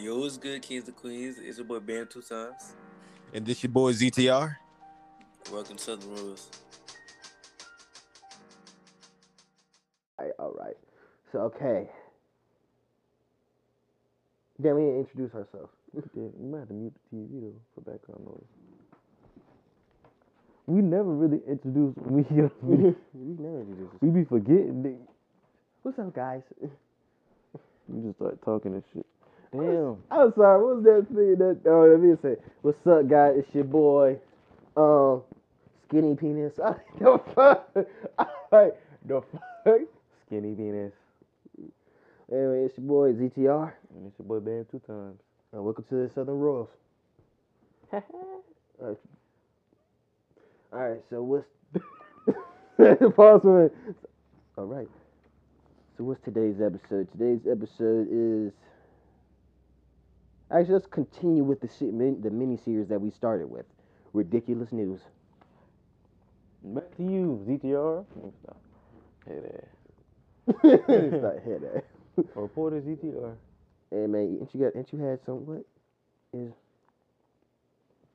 Yo, what's good, kings and queens? It's your boy Bam two times. And this your boy ZTR. Welcome to Southern Rules. All right, all right. So okay. Then we didn't introduce ourselves. Yeah, you might have to mute the TV though for background noise. We never really introduce we get on video. we never introduced. We be forgetting. nigga. What's up, guys? We just start talking and shit. Damn. I'm sorry. What was that thing that? Oh, let me say. What's up, guys? It's your boy, um, skinny penis. the fuck? Like, the fuck? Skinny penis. Anyway, it's your boy ZTR, And it's your boy Bam two times. and welcome to the Southern Royals. All right. All right. So what's pause for. All right. So what's today's episode? Today's episode is actually let's continue with the shit, min, the mini series that we started with, ridiculous news. Back to you, ZTR. Hey there. not head ass. Reporter ZTR. Hey man, ain't you got? Ain't you had some? What is?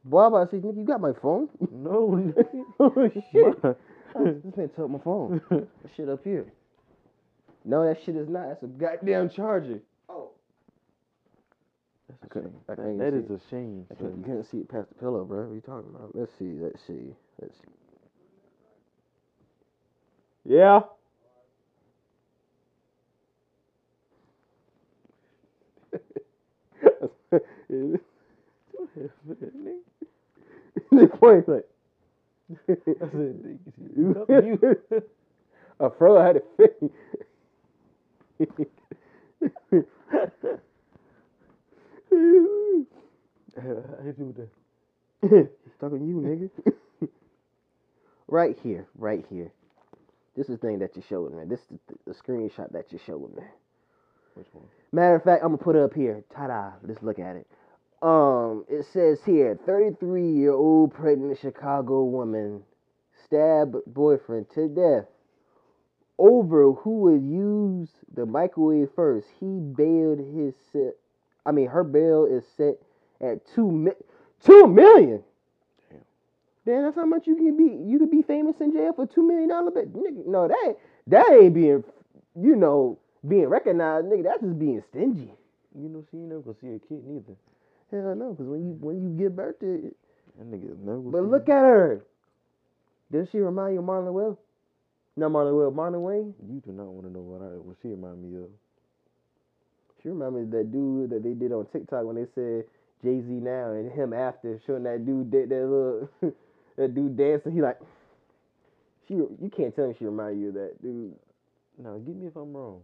I'm about to nigga, you got my phone? No. oh shit! shit. This man took my phone. Shit up here. No, that shit is not. That's a goddamn charger. A couldn't-. I That- that a shame. I can't, you can't see it past the pillow, bro. What are you talking about? Let's see. Let's see. Let's see. Yeah. the point like I said, nigga, up to you. a fro had a fit. I hit you with that. Talking to you, nigga. right here, right here. This is the thing that you're showing me. This is the, the screenshot that you're showing me. Which one? Matter of fact, I'm gonna put it up here. Ta-da! Let's look at it. Um, it says here, 33-year-old pregnant Chicago woman stabbed boyfriend to death over who would use the microwave first. He bailed his. I mean, her bail is set at two mi- two million. Damn. Damn, that's how much you can be. You could be famous in jail for two million dollar bet. Nigga, no, that ain't, that ain't being, you know, being recognized. Nigga, that's just being stingy. You know, she ain't never gonna see a kid neither. Hell no, because when you when you give birth to it, That nigga is never. but look at her. Does she remind you of Marlon Well? Not Marlon Well, Marlon Wayans. You do not want to know what I what she remind me of. She remember that dude that they did on TikTok when they said Jay Z now and him after, showing that dude did that little that dude dancing. He like, she you can't tell me she remind you of that dude. No, get me if I'm wrong.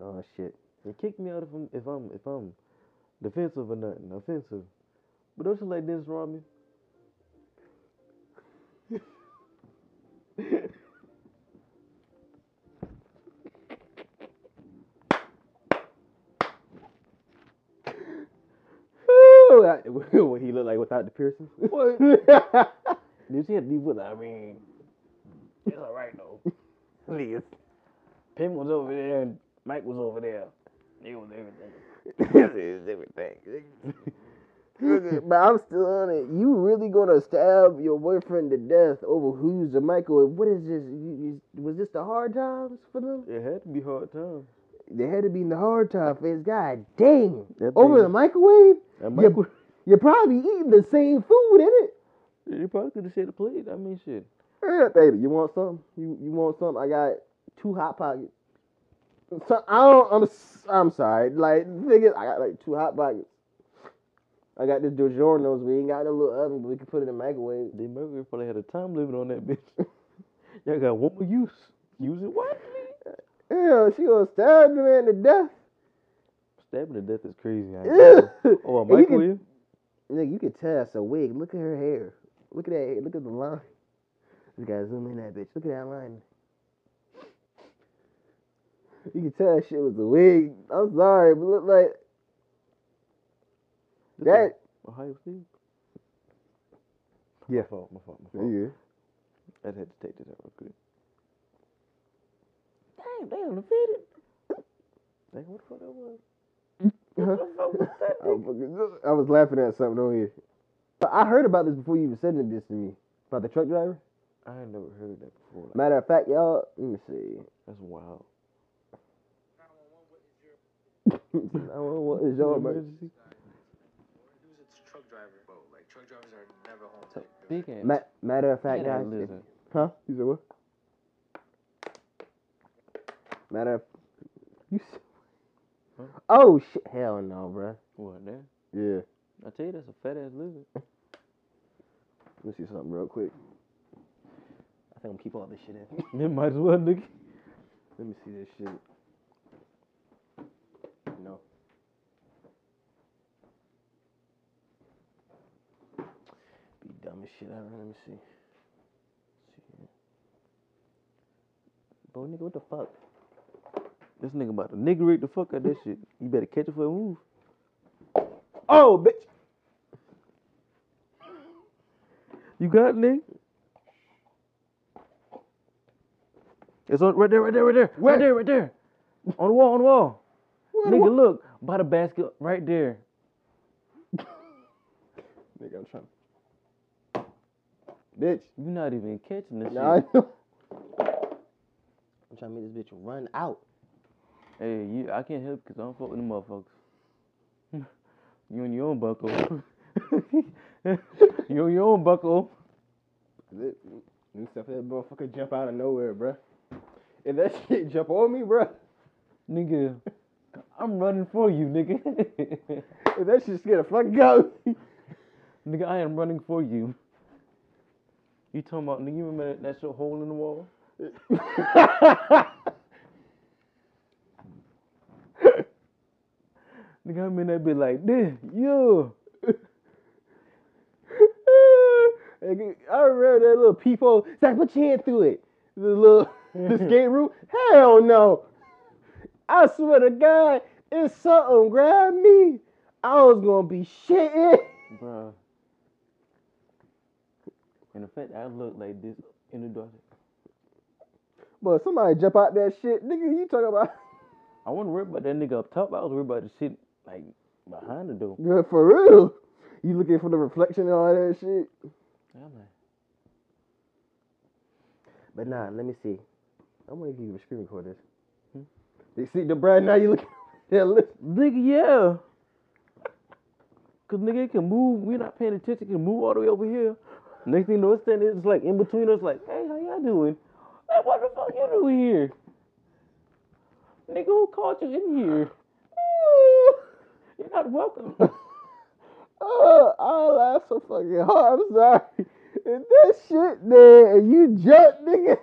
Oh shit. And kick me out if I'm if I'm if I'm defensive or nothing. Offensive. But don't you like Dennis Rodman? what he look like without the piercing? What? Did she have be with I mean, it's all right though. Niggas. Pim was over there and Mike was over there. They was everything. everything. but I'm still on it. You really gonna stab your boyfriend to death over who's the microwave? What is this? You, you, was this the hard times for them? It had to be hard times. They had to be in the hard time phase. God dang! That Over thing- the microwave? That Yeah. Mike, You're probably eating the same food, in it? you probably could have said a plate. I mean, shit. Yeah, baby, you want some? You you want some? I got two hot pockets. So, I don't. I'm s- I'm sorry. Like niggas, I got like two hot pockets. I got this DiGiorno's. We ain't got no little oven, but we can put it in the microwave. The Mercury probably had a time limit on that bitch. Y'all got one more use. Use it wisely. Yeah, she gonna stab the man to death. Stabbing to death is crazy. I ain't Yeah. gonna lie. Oh, a And you can- Nigga, you can tell that's a wig. Look at her hair. Look at that. hair. Look at the line. You gotta zoom in that bitch. Look at that line. You can tell that shit was a wig. I'm sorry, but look like This that. Ohio State? Yeah. My fault, my fault, my fault. Yeah. I had to take this out real quick. Damn, they undefeated. Damn, what the fuck that was? I was fucking- I was laughing at something over here. I heard about this before you even said this to me. About the truck driver? I ain't never heard of that before. Like, Matter of fact, y'all, let me see. that's wild. I don't know what is y'all, but Emergency? Who's a truck driver, bro? Like truck drivers are never home. So. Big ass. ma- matter of fact, Big ass guys. if- lizard. Huh? You said what? Matter of you. Huh? Oh shit! Hell no, bruh. What there? Yeah. I tell you, that's a fat ass lizard. Let me see something real quick. I think I'm gonna keep all this shit in. It might as well, nigga. Let me see this shit. No. Be dumb as shit ever. Let me see. see here. Bro, nigga, what the fuck? This nigga about to nigga niggerate the fuck out that shit. You better catch it before it move. Oh, bitch. You got it, nigga? It's on right there, right there, right there. Where? Right there, right there. On the wall, on the wall. Where nigga, the look. By the basket right there. Nigga, I'm trying. Bitch. You're not even catching this Nah, I shit. know. I'm trying to make this bitch run out. Hey, you, I can't help because I don't fuck with them motherfuckers. you on your own buckle. you on your own buckle. New stuff that motherfucker jump out of nowhere, bruh. If that shit jump on me, bruh. Nigga, I'm running for you, nigga. If that shit scared the fuck out. nigga, I am running for you. You talking about, nigga, you remember that, that shit hole in the wall? Nigga, I'm in that bit like this. Yo. I remember that little peephole. Zach, put your hand through it. The little the skate room. Hell no. I swear to God, if something grabbed me, I was gonna be shitting. Bruh. And the fact I look like this in the dark, But somebody jump out that shit, nigga. You talking about? I wasn't worried about that nigga up top. I was worried about the shit like behind the door. Yeah, for real. You looking for the reflection and all that shit. I'm like, But nah, let me see. I wonder if you can screen record this. Hmm? You see the Brad now you looking yeah, listen. nigga, yeah. Cause nigga it can move. We're not paying attention. It can move all the way over here. Next thing you know, it's standing. It's like in between us. Like, hey, how y'all doing? Hey, what the fuck you doing here? Nigga, who called you in here? Not welcome. Oh, I laughed so fucking hard. I'm sorry. And that shit there, and you jump, nigga.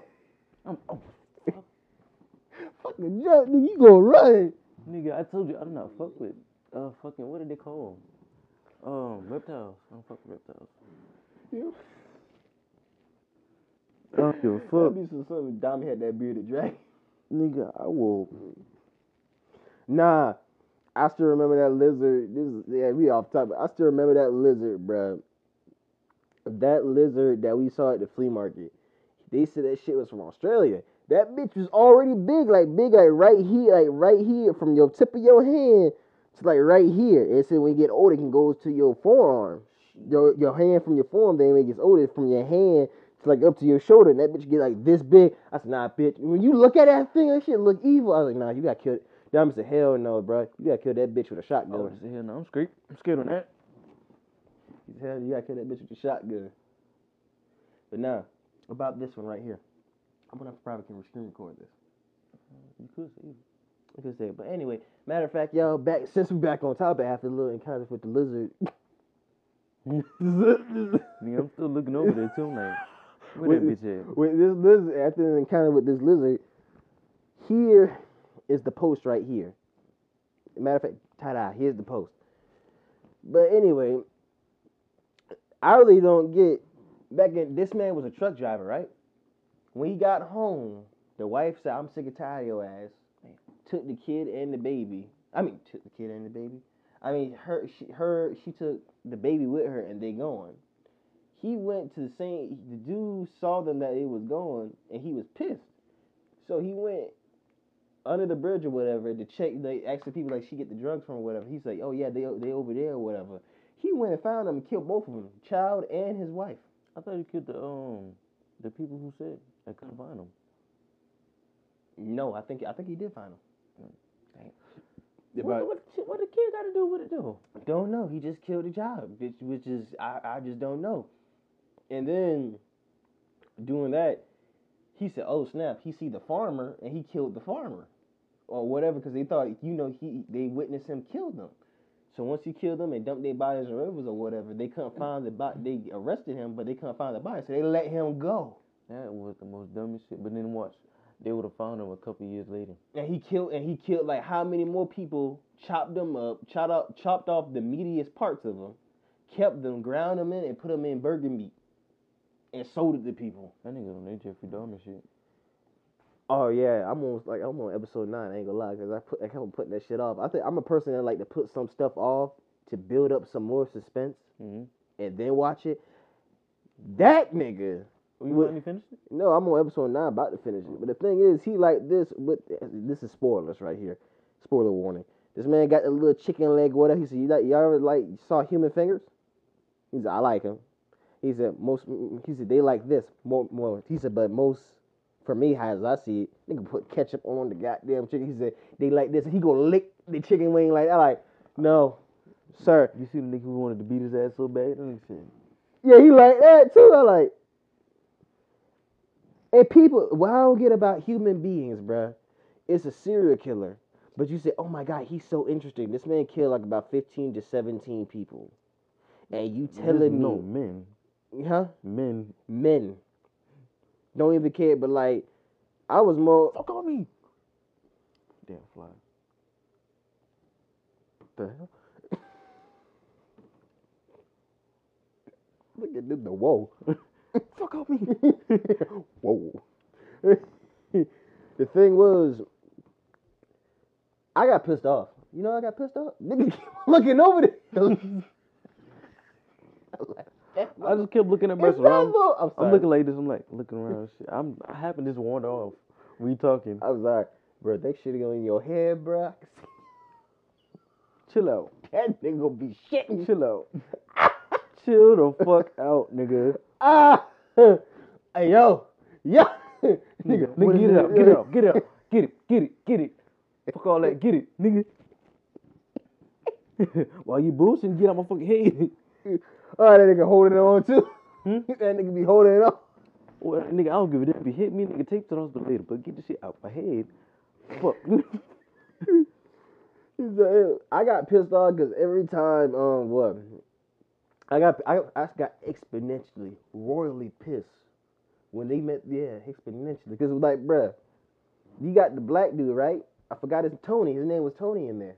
I'm, oh, Fucking jump, nigga. You gonna run. nigga, I told you I do not fuck with uh fucking what did they call 'em? Um, reptiles. I don't fuck with reptiles. You- I don't give a That'd fuck, be some something Dom had that bearded dragon. nigga. I will. Nah, I still remember that lizard. This is, yeah, we off topic. I still remember that lizard, bruh. That lizard that we saw at the flea market. They said that shit was from Australia. That bitch was already big, like big, like right here, like right here, from your tip of your hand to like right here. And so when you get older, it can go to your forearm. Your your hand from your forearm, then when it gets older, from your hand to like up to your shoulder, and that bitch get like this big. I said, nah, bitch. When you look at that thing, that shit look evil. I was like, nah, you got killed. Diamond said, hell no, bro. You gotta kill that bitch with a shotgun. say hell no. I'm scared. I'm scared on that. He said, hell, you gotta kill that bitch with a shotgun. But now, about this one right here. I'm gonna probably can screen record this. You could say. I could say. But anyway, matter of fact, y'all, back since we back on topic after the little encounter with the lizard. Nigga, I'm still looking over there too. Like, where that Wait, bitch at? with this lizard, after the encounter with this lizard, here is the post right here. Matter of fact, ta-da, here's the post. But anyway, I really don't get back in this man was a truck driver, right? When he got home, the wife said, I'm sick and tired of your ass. Took the kid and the baby. I mean, took the kid and the baby. I mean, her, she, her, she took the baby with her, and they gone. He went to the same. The dude saw them that it was gone, and he was pissed. So he went under the bridge or whatever to check. They asking people like she get the drugs from or whatever. He's like, oh yeah, they they over there or whatever. He went and found them and killed both of them, child and his wife. I thought he killed the um the people who said I couldn't find them. No, I think I think he did find them. What, what, what, what the kid got to do with it though? Don't know. He just killed a child, which which is I, I just don't know. And then doing that, he said, "Oh snap!" He see the farmer and he killed the farmer, or whatever, because they thought you know he they witnessed him kill them. So once he killed them and dumped their bodies in rivers or whatever, they couldn't mm. find the body. They arrested him, but they couldn't find the body, so they let him go. That was the most dumbest shit. But then watch, they would have found him a couple years later. And he killed and he killed like how many more people? Chopped them up, chopped up, chopped off the meatiest parts of them, kept them, ground them in, and put them in burger meat, and sold it to people. That nigga on that Jeffrey Dahmer shit. Oh yeah, I'm on like I'm on episode nine. I ain't gonna lie, cause I put I kept putting that shit off. I think I'm a person that like to put some stuff off to build up some more suspense Mm-hmm. and then watch it. That nigga. Oh, you What- finally finished it? No, I'm on episode nine, about to finish it. But the thing is, he like this. With this is spoilers right here. Spoiler warning. This man got a little chicken leg. Whatever he said. You like y'all ever like saw human fingers? He said I like them. He said most. He said they like this more. More. He said but most. For me, as I see it, nigga put ketchup on the goddamn chicken. He said they like this. He go lick the chicken wing like that. Like no, sir. You see the nigga who wanted to beat his ass so bad? That nigga said, Yeah, he like that too. I like. And people, what I don't get about human beings, bruh, it's a serial killer. But you say, oh my God, he's so interesting. This man killed like about 15 to 17 people. And you telling me, no men, huh? men. Men. Don't even care, but like, I was more. Fuck on me. Damn fly. the hell? Look at this, the whoa. Fuck on me. Whoa. the thing was, I got pissed off. You know, I got pissed off. Nigga keep looking over there. I just kept looking at It's Mercer. I'm, I'm, I'm looking like this. I'm like looking around. Shit. I'm. I happen to just wander off. We talking. I'm sorry, bro. They shitting on your head, bro. I can Chill out. that nigga gonna be shitting. Chill out. Chill the fuck out, nigga. Ah, hey yo, yo, Nigga, what nigga, get it out, get it out, get it out, get it, get it, get it. Fuck all that, get it, nigga. While you bullshitting, get out my fucking head. Oh, that nigga holding it on too. Hmm? that nigga be holding it on. Well, nigga, I don't give a damn if you hit me, nigga. Take to the hospital later, but get the shit out my head. Fuck. Like, I got pissed off because every time, um, what? I got, I, I got exponentially, royally pissed when they met. Yeah, exponentially, because it was like, bruh, you got the black dude, right? I forgot his Tony. His name was Tony in there.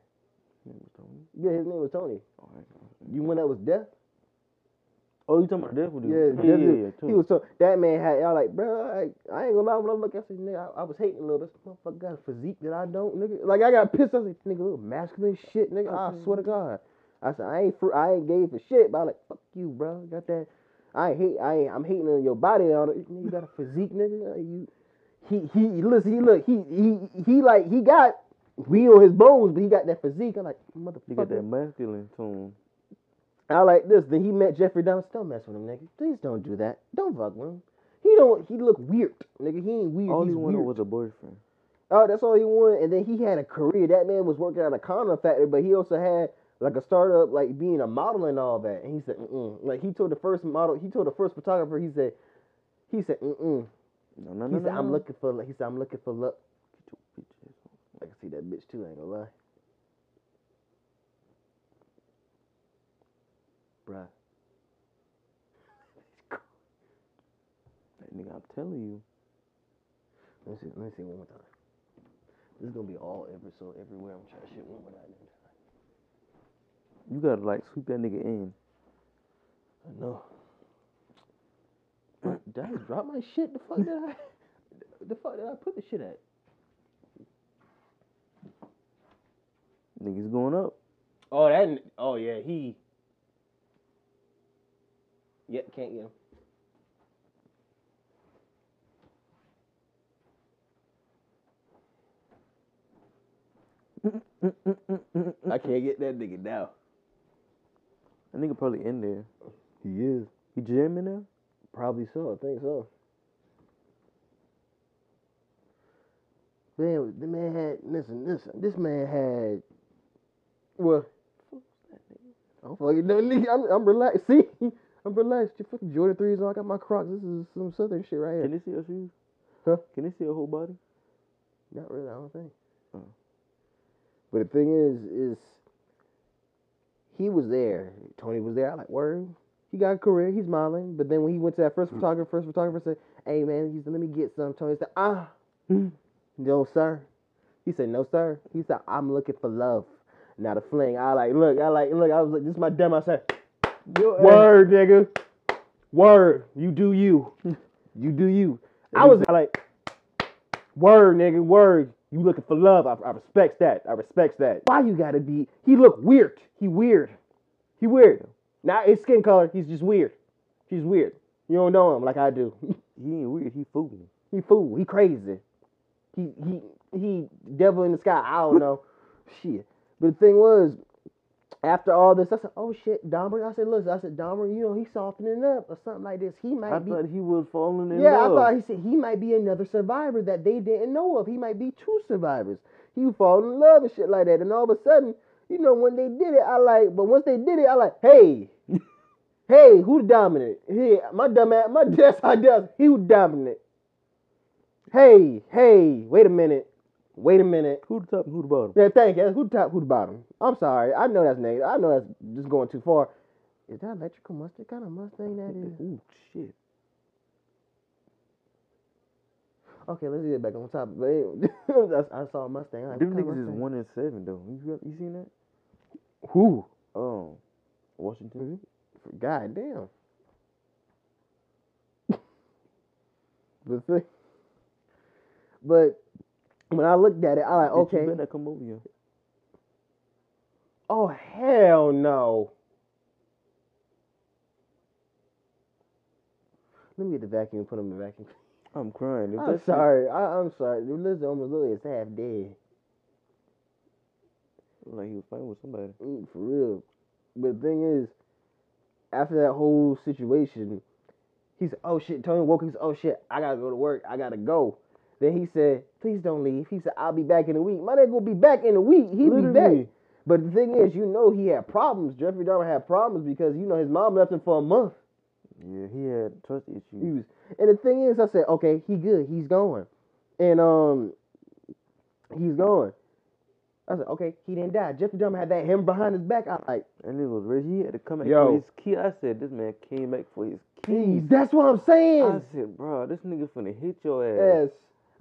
His name was Tony? Yeah, his name was Tony. You when that was death? Oh, you talking about devil dude? Yeah, yeah, yeah, yeah, too. He was so that man had y'all like, bro. I, I ain't gonna lie. When I look at this nigga, I, I was hating a little. This motherfucker got a physique that I don't, nigga. Like I got pissed. I was like, nigga, little masculine shit, nigga. I swear to God. I said I ain't fr- I ain't gay for shit, but I like fuck you, bro. Got that? I hate. I ain't. I'm hating on your body. and all that. You got a physique, nigga. Like, You. He he. Listen. He look. He he he like he got. We on his bones, but he got that physique. I'm like, You got that masculine tone. I like this. Then he met Jeffrey Dahmer. Don't mess with him, nigga. Please don't do that. Don't fuck with him. He don't. He look weird, nigga. He ain't weird. All He's he wanted weird. was a boyfriend. Oh, that's all he wanted. And then he had a career. That man was working at a condom factory, but he also had like a startup, like being a model and all that. And he said, mm like he told the first model, he told the first photographer, he said, he said, mm No, no, He no, said, no, I'm no. looking for. He said, I'm looking for love. Get your bitch ass on. I can see that bitch too. I ain't gonna lie, bruh. Nigga, I'm telling you. Let me see. Let me see one more time. This is gonna be all episode everywhere. I'm trying to shit one more time. You gotta like sweep that nigga in. I know. Did I drop my shit? The fuck did I? The fuck did I put the shit at? Niggas going up. Oh, that. Oh yeah, he. Yep, can't get him. I can't get that nigga down. That nigga probably in there. He is. He jamming there? Probably so. I think so. Man, the man had listen, listen. This man had well. I'm fucking no nigga. I'm, I'm relaxed. See, I'm relaxed. You fucking Jordan threes on. I got my Crocs. This is some southern shit right here. Can they see your shoes? Huh? Can they see your whole body? Not really. I don't think. Oh. But the thing is, is he was there. Tony was there. I like word. He got a career. He's modeling. But then when he went to that first photographer, first photographer said, "Hey man," he said, "Let me get some." Tony said, "Ah, no sir." He said, "No sir." He said, "I'm looking for love, not a fling." I like look. I like look. I was like, "This is my demo." I said, "Word, nigga. Word. You do you. You do you." I was like, "Word, nigga. Word. You looking for love? I, I respects that. I respect that. Why you gotta be? He look weird. He weird. He weird. Not his skin color. He's just weird. He's weird. You don't know him like I do. He ain't weird. He fool. he fool. He crazy. He he he devil in the sky. I don't know. shit. But the thing was, after all this, I said, "Oh shit, Dahmer." I said, "Look," I said, "Dahmer, you know, he's softening up or something like this. He might I be." thought he was falling in Yeah, love. Yeah, I thought he said he might be another survivor that they didn't know of. He might be two survivors. He would fall in love and shit like that. And all of a sudden, you know, when they did it, I like, but once they did it, I like, hey, hey, who dominant? Hey, my dumb ass, my desk, how does. He was dominant. Hey, hey, wait a minute. Wait a minute. Who the top and who the bottom? Yeah, thank you. Who the top, who the bottom? I'm sorry. I know that's negative. I know that's just going too far. Is that electrical Mustang? kind of Mustang that is? Ooh, shit. Okay, let's get back on top. I, I saw a Mustang. I like, Them niggas is one in seven though. You you seen that? Who? Oh, Washington. God damn. the thing. But when I looked at it, I like, Did you okay. better come over here. Oh hell no. Let me get the vacuum and put him in the vacuum. I'm crying. If I'm that shit- sorry. I, I'm sorry. The lizard almost literally is half dead. like he was fighting with somebody. Mm, for real. But the thing is, after that whole situation, he said, "Oh shit." Tony woke. He said, "Oh shit, I gotta go to work. I gotta go." Then he said, "Please don't leave." He said, "I'll be back in a week." My nigga will be back in a week. He'll be back. But the thing is, you know, he had problems. Jeffrey Dahmer had problems because you know his mom left him for a month. Yeah, he had trust issues. He was, and the thing is, I said, "Okay, he good. He's going," and um, he's going. I said, "Okay, he didn't die." Jeffrey Dahmer had that him behind his back. I like. And it was rich. He had to come back Yo. for his key. I said, this man came back for his keys. Keys. That's what I'm saying. I said, bro, this nigga finna hit your ass. Yes.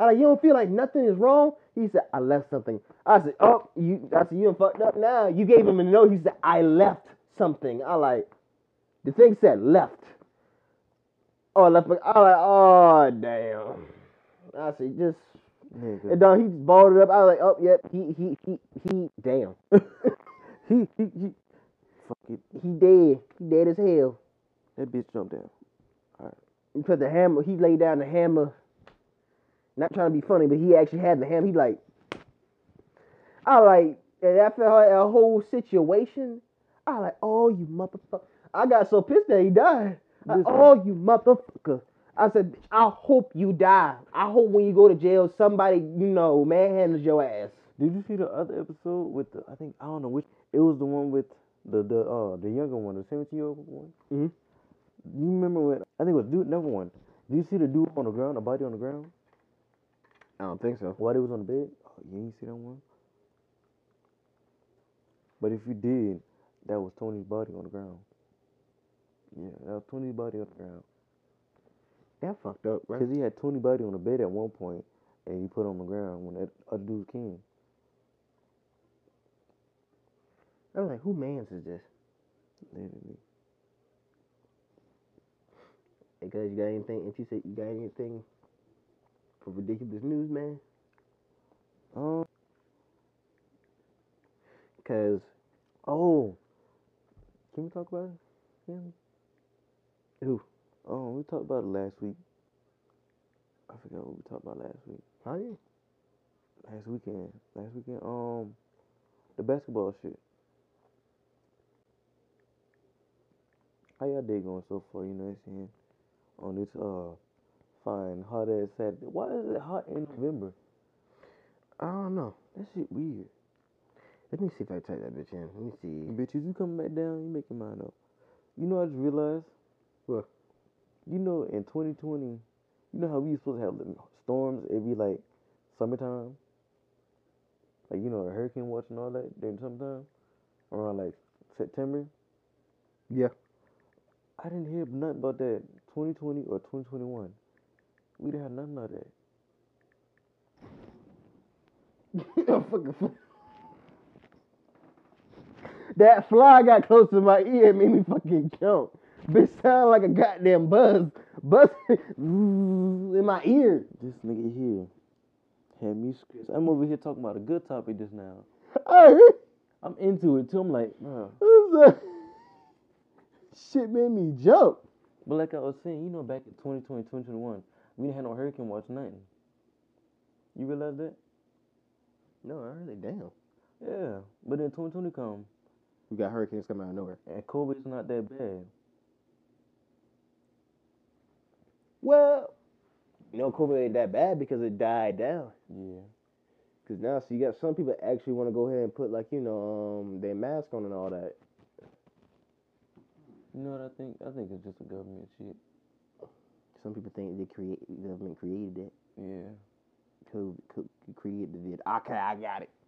I like, you don't feel like nothing is wrong? He said, I left something. I said, oh, you, I said, you done fucked up now. You gave him a note. He said, I left something. I like, the thing said left. Oh, I left. I like, oh, damn. I said, just, Nigga. and then he balled it up. I was like, oh, yep, he, he, he, he, damn. he, he, he. Fuck it. He dead. He dead as hell. That bitch jumped down. All right. He put the hammer, he laid down the hammer. Not trying to be funny, but he actually had the hammer. He like, I like, and after a whole situation, I like, oh, you motherfucker. I got so pissed that he died. Listen. oh, you motherfucker. I said, I hope you die. I hope when you go to jail, somebody, you know, manhandles your ass. Did you see the other episode with the? I think I don't know which. It was the one with the the uh the younger one, the seventeen year old one. Mhm. You remember when? I think it was dude number one. Did you see the dude on the ground, the body on the ground, I don't think so. while he was on the bed? Oh, you ain't see that one. But if you did, that was Tony's body on the ground. Yeah, that was Tony's body on the ground. That fucked up, right? Cause he had Tony body on the bed at one point, and he put it on the ground when that other dude came. I was like, who man's is this? Literally. Because you got anything, if you said you got anything for ridiculous news, man? Um. Because Oh. Can we talk about we? Who? Oh, we talked about it last week. I forgot what we talked about last week. how you? Last weekend. Last weekend. Um, The basketball shit. How y'all day going so far? You know what I'm saying? On this uh fine hot ass Saturday. Why is it hot in November? I don't know. That shit weird. Let me see if I type that bitch in. Let me see. Bitches, you coming back down? You making mine up? You know, I just realized. What? You know, in 2020, you know how we supposed to have storms every like summertime, like you know, a hurricane watch and all that during summertime, around like September. Yeah. I didn't hear nothing about that 2020 or 2021. We didn't have nothing of that. I'm fucking fl- that fly got close to my ear and made me fucking jump. Bitch sound like a goddamn buzz. Buzz in my ear. This nigga here had me scratch. I'm over here talking about a good topic just now. I'm into it too. I'm like, bro. Shit made me jump. But like I was saying, you know, back in 2020, 2021, we didn't have no hurricane watch, nothing. You realize that? No, I heard it. Damn. Yeah. But then 2020 come, We got hurricanes coming out of nowhere. and COVID's not that bad. Well, you know, COVID ain't that bad because it died down. Yeah. Cause now, so you got some people actually want to go ahead and put like you know um their mask on and all that. You know what I think? I think it's just a government shit. Some people think they create the government created it. Yeah. COVID co- created the vid. Okay, I got it.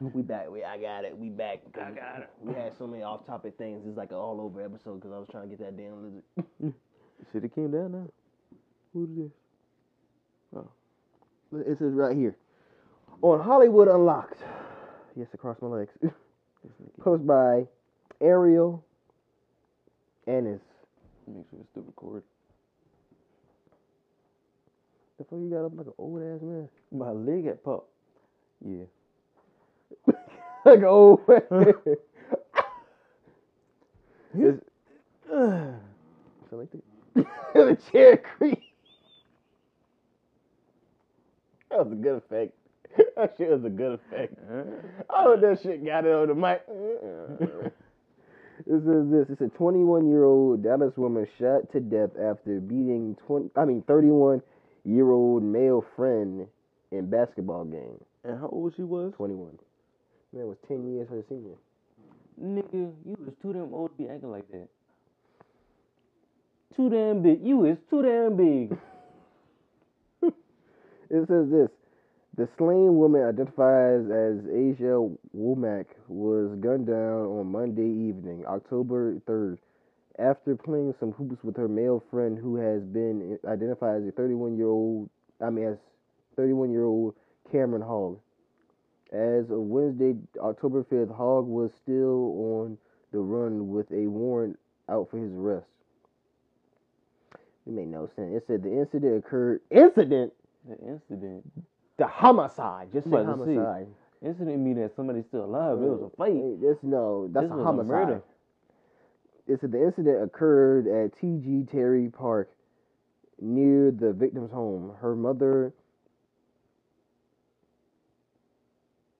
We back. We I got it. We back. I got it. We had so many off-topic things. It's like an all-over episode because I was trying to get that damn lizard. Shit, it came down now. Who's this? Oh, it says right here on Hollywood Unlocked. Yes, across my legs. This nigga. Posted by Ariel Ennis. Make sure it's still recorded. The fuck you got up like an old ass man? My leg got popped. Yeah. like an old man. It's- so like the, the chair creak. That was a good effect. That shit was a good effect. Uh-huh. I hope that shit got it on the mic. this is this. It's a 21 year old Dallas woman shot to death after beating 20. I mean 31 year old male friend in basketball game. And how old she was? 21. Man, it was 10 years her senior. Nigga, you was too damn old to be acting like that. Too damn big. You is too damn big. It says this. The slain woman identifies as Asia Womack was gunned down on Monday evening, October 3rd, after playing some hoops with her male friend who has been identified as a 31 year old, I mean, as 31 year old Cameron Hogg. As of Wednesday, October 5th, Hogg was still on the run with a warrant out for his arrest. It made no sense. It said the incident occurred. Incident? The incident. The homicide. Just I'm say about to say, homicide. Incident mean that somebody's still alive. It was a fight. Hey, This no, that's This a was a homicide. murder. It said the incident occurred at T.G. Terry Park near the victim's home. Her mother,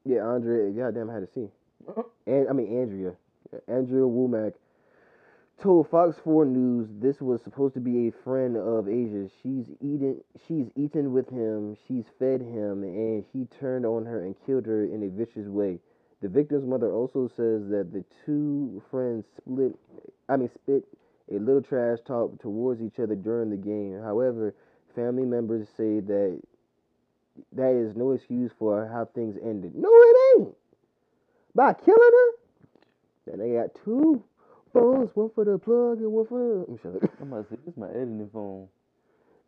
yeah, Andrea, goddamn, I had to see. And I mean Andrea, Andrea Womack told Fox 4 News this was supposed to be a friend of Asia's. She's eaten, she's eaten with him, she's fed him, and he turned on her and killed her in a vicious way. The victim's mother also says that the two friends split, I mean, spit a little trash talk towards each other during the game. However, family members say that that is no excuse for how things ended. No, it ain't. By killing her, then they got two phones, one for the plug and one for. Me shut up. I'm about to say, this is my editing phone.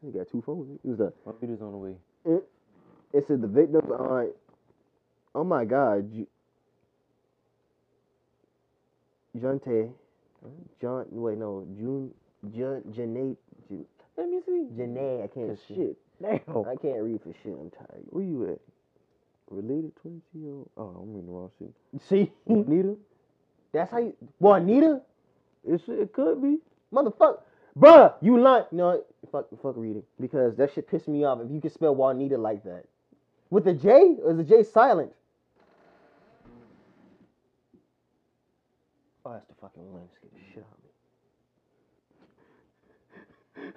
They got two phones. It was the. My video's on the way. It said the victim's aunt. Oh my God, Ju- Junte, John. Wait, no, June, Jun, Janae, Ju- Let me see. Janae. I can't Good shit. shit. Damn. I can't read for shit. I'm tired. Where you at? Related 22 year old? Oh, I'm reading the wrong shit. See, Nita? that's how you. Juanita, It, it could be. motherfucker, bruh, you lying? No, fuck, fuck reading because that shit pissed me off. If you can spell Juanita like that, with the J or is the J silent? Oh, that's the fucking one. Scared the shit out of me.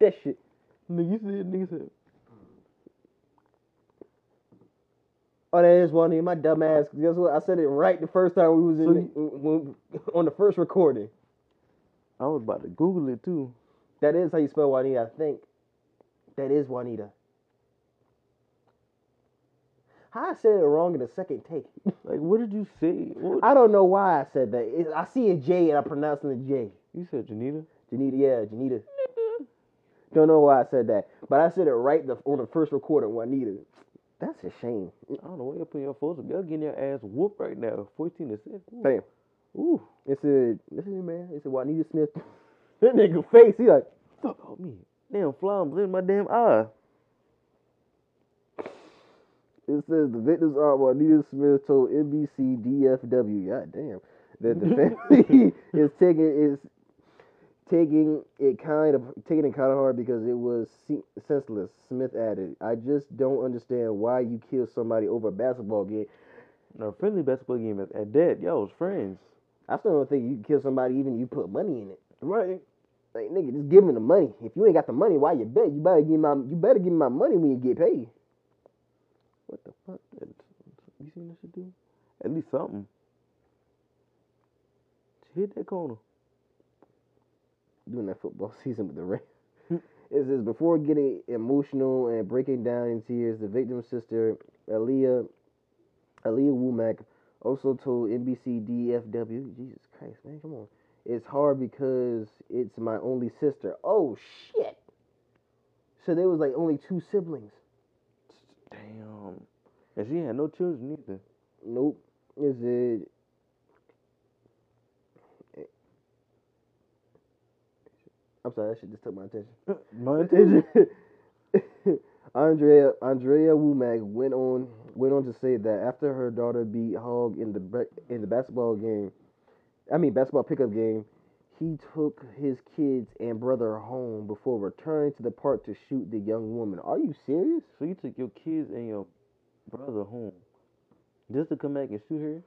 that shit. Nigga you said, nigga said, Oh, that is one of my dumb ass. Guess what? I said it right the first time we was in the, when, on the first recording. I was about to Google it too. That is how you spell Juanita, I think. That is Juanita. How I said it wrong in the second take. Like, what did you say? What? I don't know why I said that. It, I see a J and I'm pronouncing the J. you said Janita? Janita, yeah, Janita. Don't know why I said that, but I said it right the, on the first recording. Juanita. That's a shame. I don't know why you're putting your folks. Y'all getting your ass whooped right now. 14 to 6. Ooh. Damn. Ooh. It's a listen, man. It's a Juanita Smith. that nigga face. He like. Fuck on me. Damn flies in my damn eye. It says the victims are Juanita Smith told NBC DFW. God damn. That the family is taking is taking it kind of taking it kind of hard because it was senseless. Smith added, "I just don't understand why you kill somebody over a basketball game. No, friendly basketball game at, at that. Y'all was friends. I still don't think you can kill somebody even if you put money in it. Right. Like nigga, just give me the money. If you ain't got the money, why you bet? You better give my you better give me my money when you get paid. What the fuck? You seen that shit do? At least something. Hit that corner. doing that football season with the Rams. Hmm. It says before getting emotional and breaking down in tears, the victim's sister, Aaliyah, Aaliyah Womack, also told NBC DFW, Jesus Christ, man, come on. It's hard because it's my only sister. Oh shit. So there was like only two siblings. Damn. And she had no children either. Nope. Is it? I'm sorry, that shit just took my attention. My attention. Andrea Andrea Womack went on went on to say that after her daughter beat Hogg in the bre- in the basketball game, I mean basketball pickup game, he took his kids and brother home before returning to the park to shoot the young woman. Are you serious? So you took your kids and your brother home just to come back and shoot her?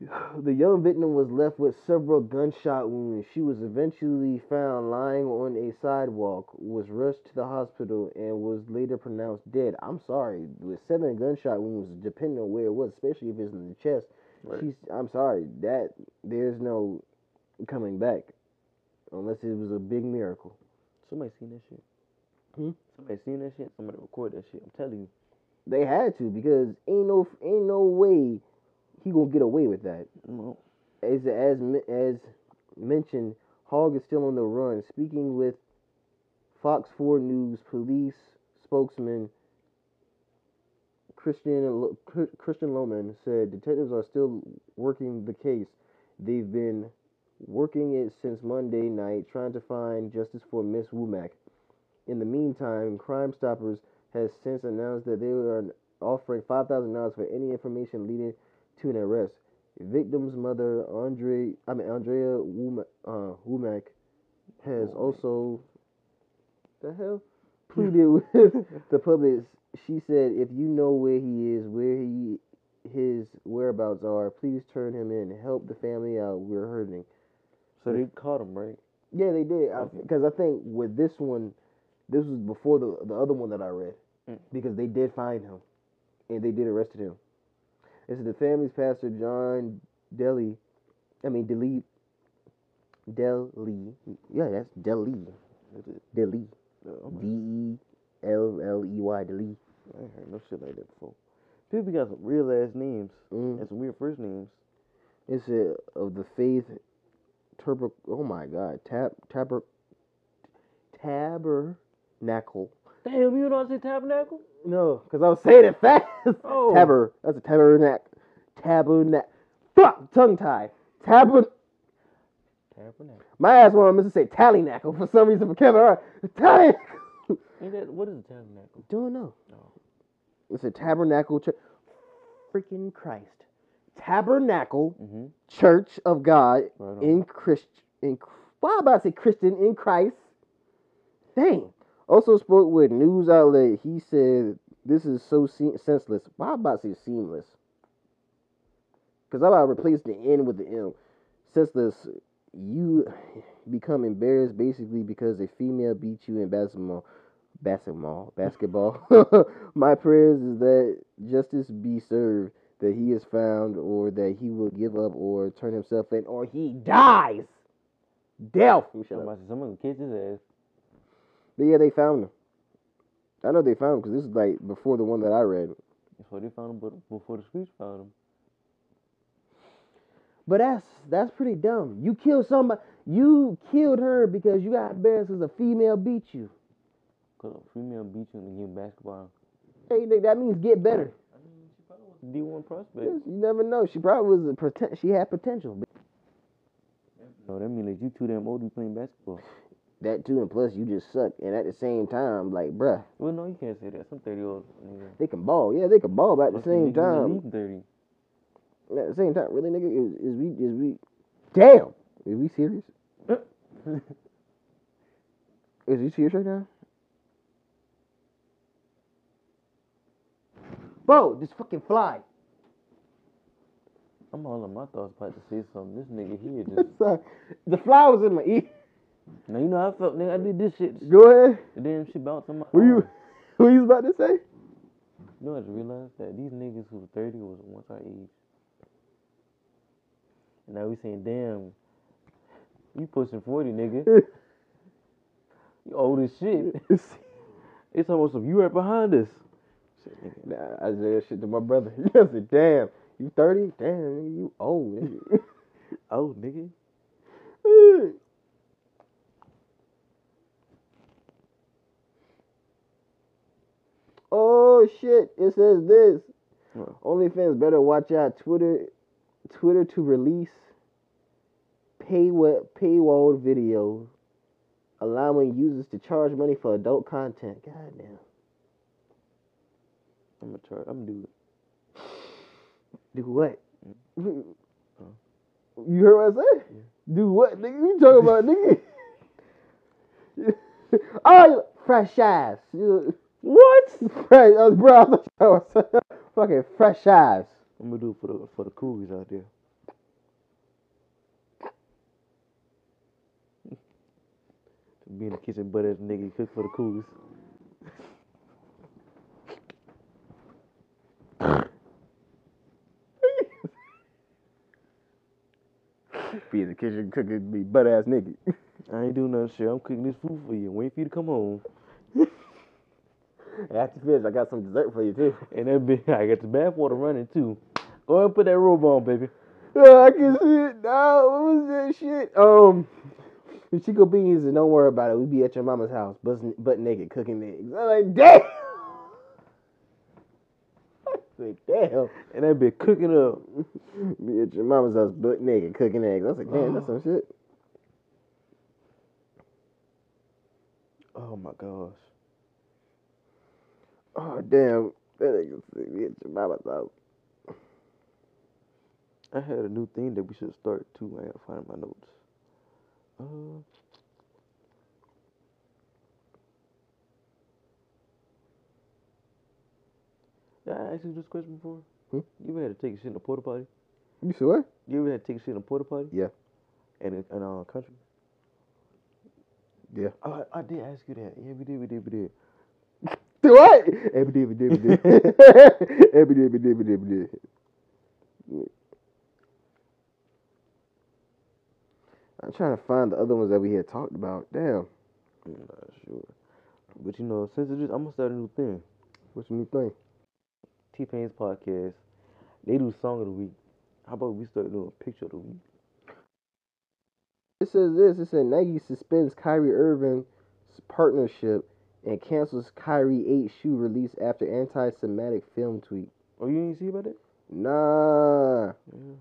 The young victim was left with several gunshot wounds. She was eventually found lying on a sidewalk, was rushed to the hospital, and was later pronounced dead. I'm sorry, with seven gunshot wounds, depending on where it was, especially if it's in the chest. Right. She's, I'm sorry, that there's no coming back unless it was a big miracle. Somebody seen that shit. Hmm? Somebody seen that shit. Somebody record that shit. I'm telling you. They had to because ain't no ain't no way he gonna get away with that. No. as as as mentioned, Hogg is still on the run. Speaking with Fox 4 News police spokesman Christian Christian Lohman said detectives are still working the case. They've been working it since Monday night, trying to find justice for Miss Womack. In the meantime, Crime Stoppers has since announced that they are offering five thousand dollars for any information leading to an arrest. Victim's mother, Andre, I mean Andrea Womack, uh, Womack has Womack. also the hell pleaded with the public. She said, "If you know where he is, where he his whereabouts are, please turn him in. Help the family out. We're hurting." So they caught him, right? Yeah, they did. Okay. Because I, think with this one, this was before the the other one that I read. Mm. Because they did find him, and they did arrested him. This is the family's pastor, John Delley. I mean, Delley. Delley. Yeah, that's Delley. Delley. Oh, D E L L E Y. Delley. I ain't heard no shit like that before. People got some real ass names Mm. and some weird first names. It's a, of the faith. Turbo. Oh my God. Tab. Taber. Tabernacle. Damn, you I say tabernacle? No, because I was saying it fast. Oh. Taber. That's a tabernacle. Tabernacle. Fuck, tongue tie. Taber. Tabernacle. My ass wanted to say tallynacle for some reason for Kevin Hart. Tally. Ain't that what is a tabernacle? Don't know. No. It's a tabernacle church. Freaking Christ. Tabernacle Mm-hmm. Church of God Right in Christ. In why I about to say Christian in Christ? Dang. Also spoke with news outlet. He said this is so se- senseless. Why about to say seamless? Because I'm about to replace the N with the M. Senseless, you become embarrassed basically because a female beat you in basketball. Basketball. Basketball. My prayers is that justice be served, that he is found, or that he will give up or turn himself in, or he dies. Death. Let me shut up. Somebody, someone kiss his ass. But yeah, they found him. I know they found him because this is like before the one that I read. That's why they found him, but before the streets found him. But that's that's pretty dumb. You killed somebody. You killed her because you got embarrassed because a female beat you. Cause a female beat you in the game of basketball. Hey, nigga, that means get better. D one prospect. You never know. She probably was a poten- She had potential. No, that means that you too damn old to be playing basketball. That too, and plus you just suck. And at the same time, like, bruh, Well, no, you can't say that. Some thirty year old nigga. they can ball. Yeah, they can ball. But at the same niggas in the time, Thirty. at the same time, really, nigga, is, is we is we? Damn, is we serious? Is he serious right now? Bro, just fucking fly. I'm all in my thoughts about to say something. This nigga here just. The fly was in my ear. Now you know how I felt, nigga. I did this shit. Go ahead. And then shit bounced on my. What you, what you was about to say? You know, I just realized that these niggas who was 30 was once our age. And now we saying, damn, you pushing 40, nigga. you old as shit. It's almost like you right behind us. Shit, nigga. Nah, I said that shit to my brother. He said, damn, you 30? Damn, nigga, you old. nigga." Oh, nigga. Oh, shit. It says this. What? OnlyFans better watch out. Twitter Twitter to release paywall, paywall videos allowing users to charge money for adult content. God damn. I'm gonna try. I'm gonna do it. Do what? Mm. You heard what I said? Do what, nigga? You talking about, nigga? oh, fresh eyes. You- What? Fresh, uh, bro, I thought you was fucking fresh eyes. I'm gonna do it for the for the coolies out there. Be in the kitchen, butt ass nigga, cook for the coolies. Be in the kitchen cooking me butt ass nigga. I ain't doing nothing shit. I'm cooking this food for you. Waiting for you to come home. After finish, I got some dessert for you too. And that bitch, I got the bath water running too. Go ahead and put that robe on, baby. Yeah, I can see it now. What was that shit? Um, Chico Beans, and don't worry about it. We be at your mama's house, butt, butt naked, cooking eggs. I'm like, damn. Said, damn. And that bitch cooking up. Be at your mama's house, butt naked, cooking eggs. I was like, damn, that's some shit. Oh my gosh. Oh, damn. That nigga be at your mama's house. I had a new thing that we should start too. I gotta find my notes. Uh, did I ask you this question before? Hmm? You ever had to take a shit in a porta potty? You said what? You ever had to take a shit in a porta potty? Yeah. And in, in our country? Yeah. Oh, I, I did ask you that. Yeah, we did, we did, we did. Do what? I'm trying to find the other ones that we had talked about. Damn. I'm not sure. But you know, since it is, I'm gonna start a new thing. What's the new thing? T Pain's podcast. They do song of the week. How about we start doing picture of the week? It says this. It said Nike suspends Kyrie Irving's partnership and cancels Kyrie 8 shoe release after anti-Semitic film tweet. Oh, you didn't see about it? Nah. Yeah.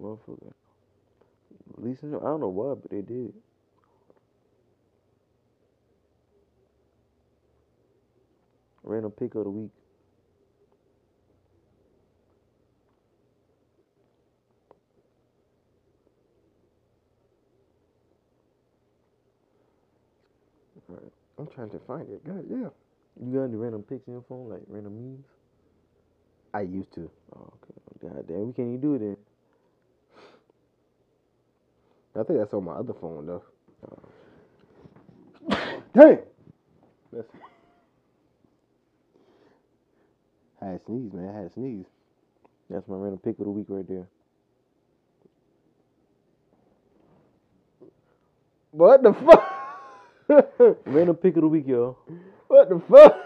Motherfucker. Releasing? I don't know why, but they did. Random pick of the week. I'm trying to find it. God, yeah. You got any random pics in your phone, like random memes? I used to. Oh, okay. God damn, we can't even do it then. I think that's on my other phone though. Damn. That's... I had to sneeze, man. I had to sneeze. That's my random pick of the week right there. What the fuck? Random pick of the week, y'all. what the fuck?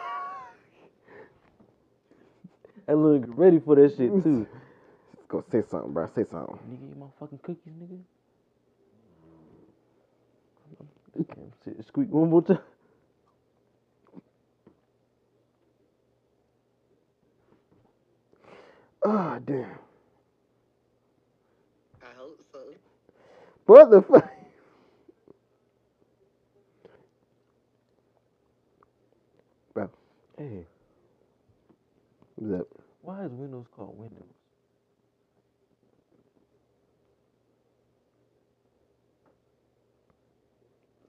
I look ready for that shit too. Go say something, bro. Say something. nigga, eat my fucking cookies, nigga. Damn, Squeak one more time. Ah, damn. I hope so. What the fuck? Hey, What's up? why is Windows called Windows?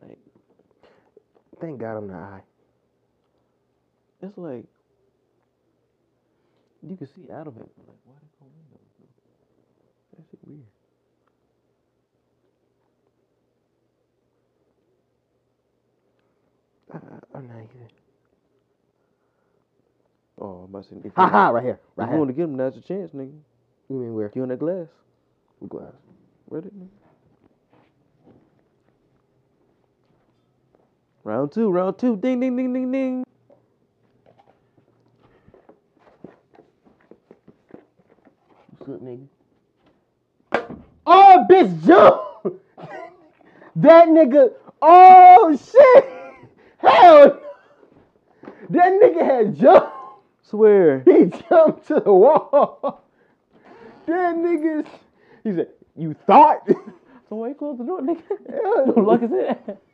Like, Thank God I'm not high. it's like you can see out of it, but like, why they call Windows? That shit weird. Uh, I'm not either. Oh, I'm about to say, if you, Ha ha! Right here. if Right you here. want to get them, that's your chance, nigga. You mean where? Get on that glass. Glass. Ready, nigga? Round two, round two. Ding, ding, ding, ding, ding. What's up, nigga? Oh, bitch, jump! that nigga. Oh shit! Hell! That nigga had jumped. Swear. He jumped to the wall. Damn niggas. He said, "You thought?" So why you close the door, nigga? Hell No luck is it.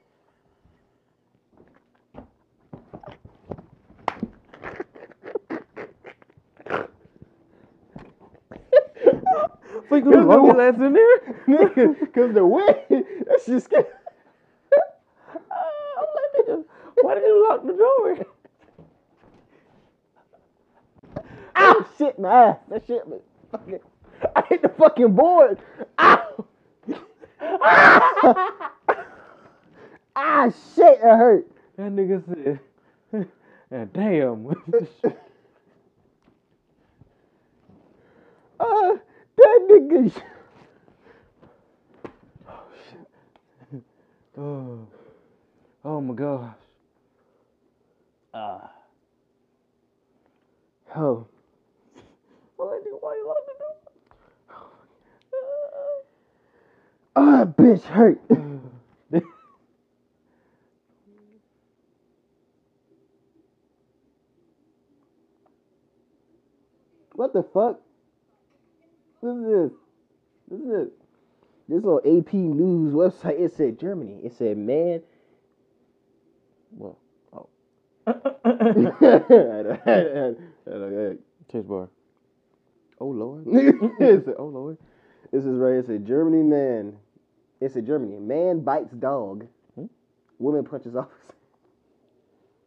So you gonna lock his ass in there? nigga, cause the way that shit scared. I'm like, nigga, why did you lock the door? Ow! Shit, my ass. That shit, was fucking. I hit the fucking board. Ow! ah, ah, shit, that hurt. That nigga said, and damn. Uh, that nigga. oh, shit. oh oh my gosh. Ah. Oh, Well, nigga, why you lock the door? Oh, bitch hurt. what the fuck? What is this? This is. This little AP News website. It said Germany. It said man. Well, oh. Chase bar. Oh lord. it said, oh Lord. This is right. It said Germany man. It said Germany man bites dog. Hmm? Woman punches officer.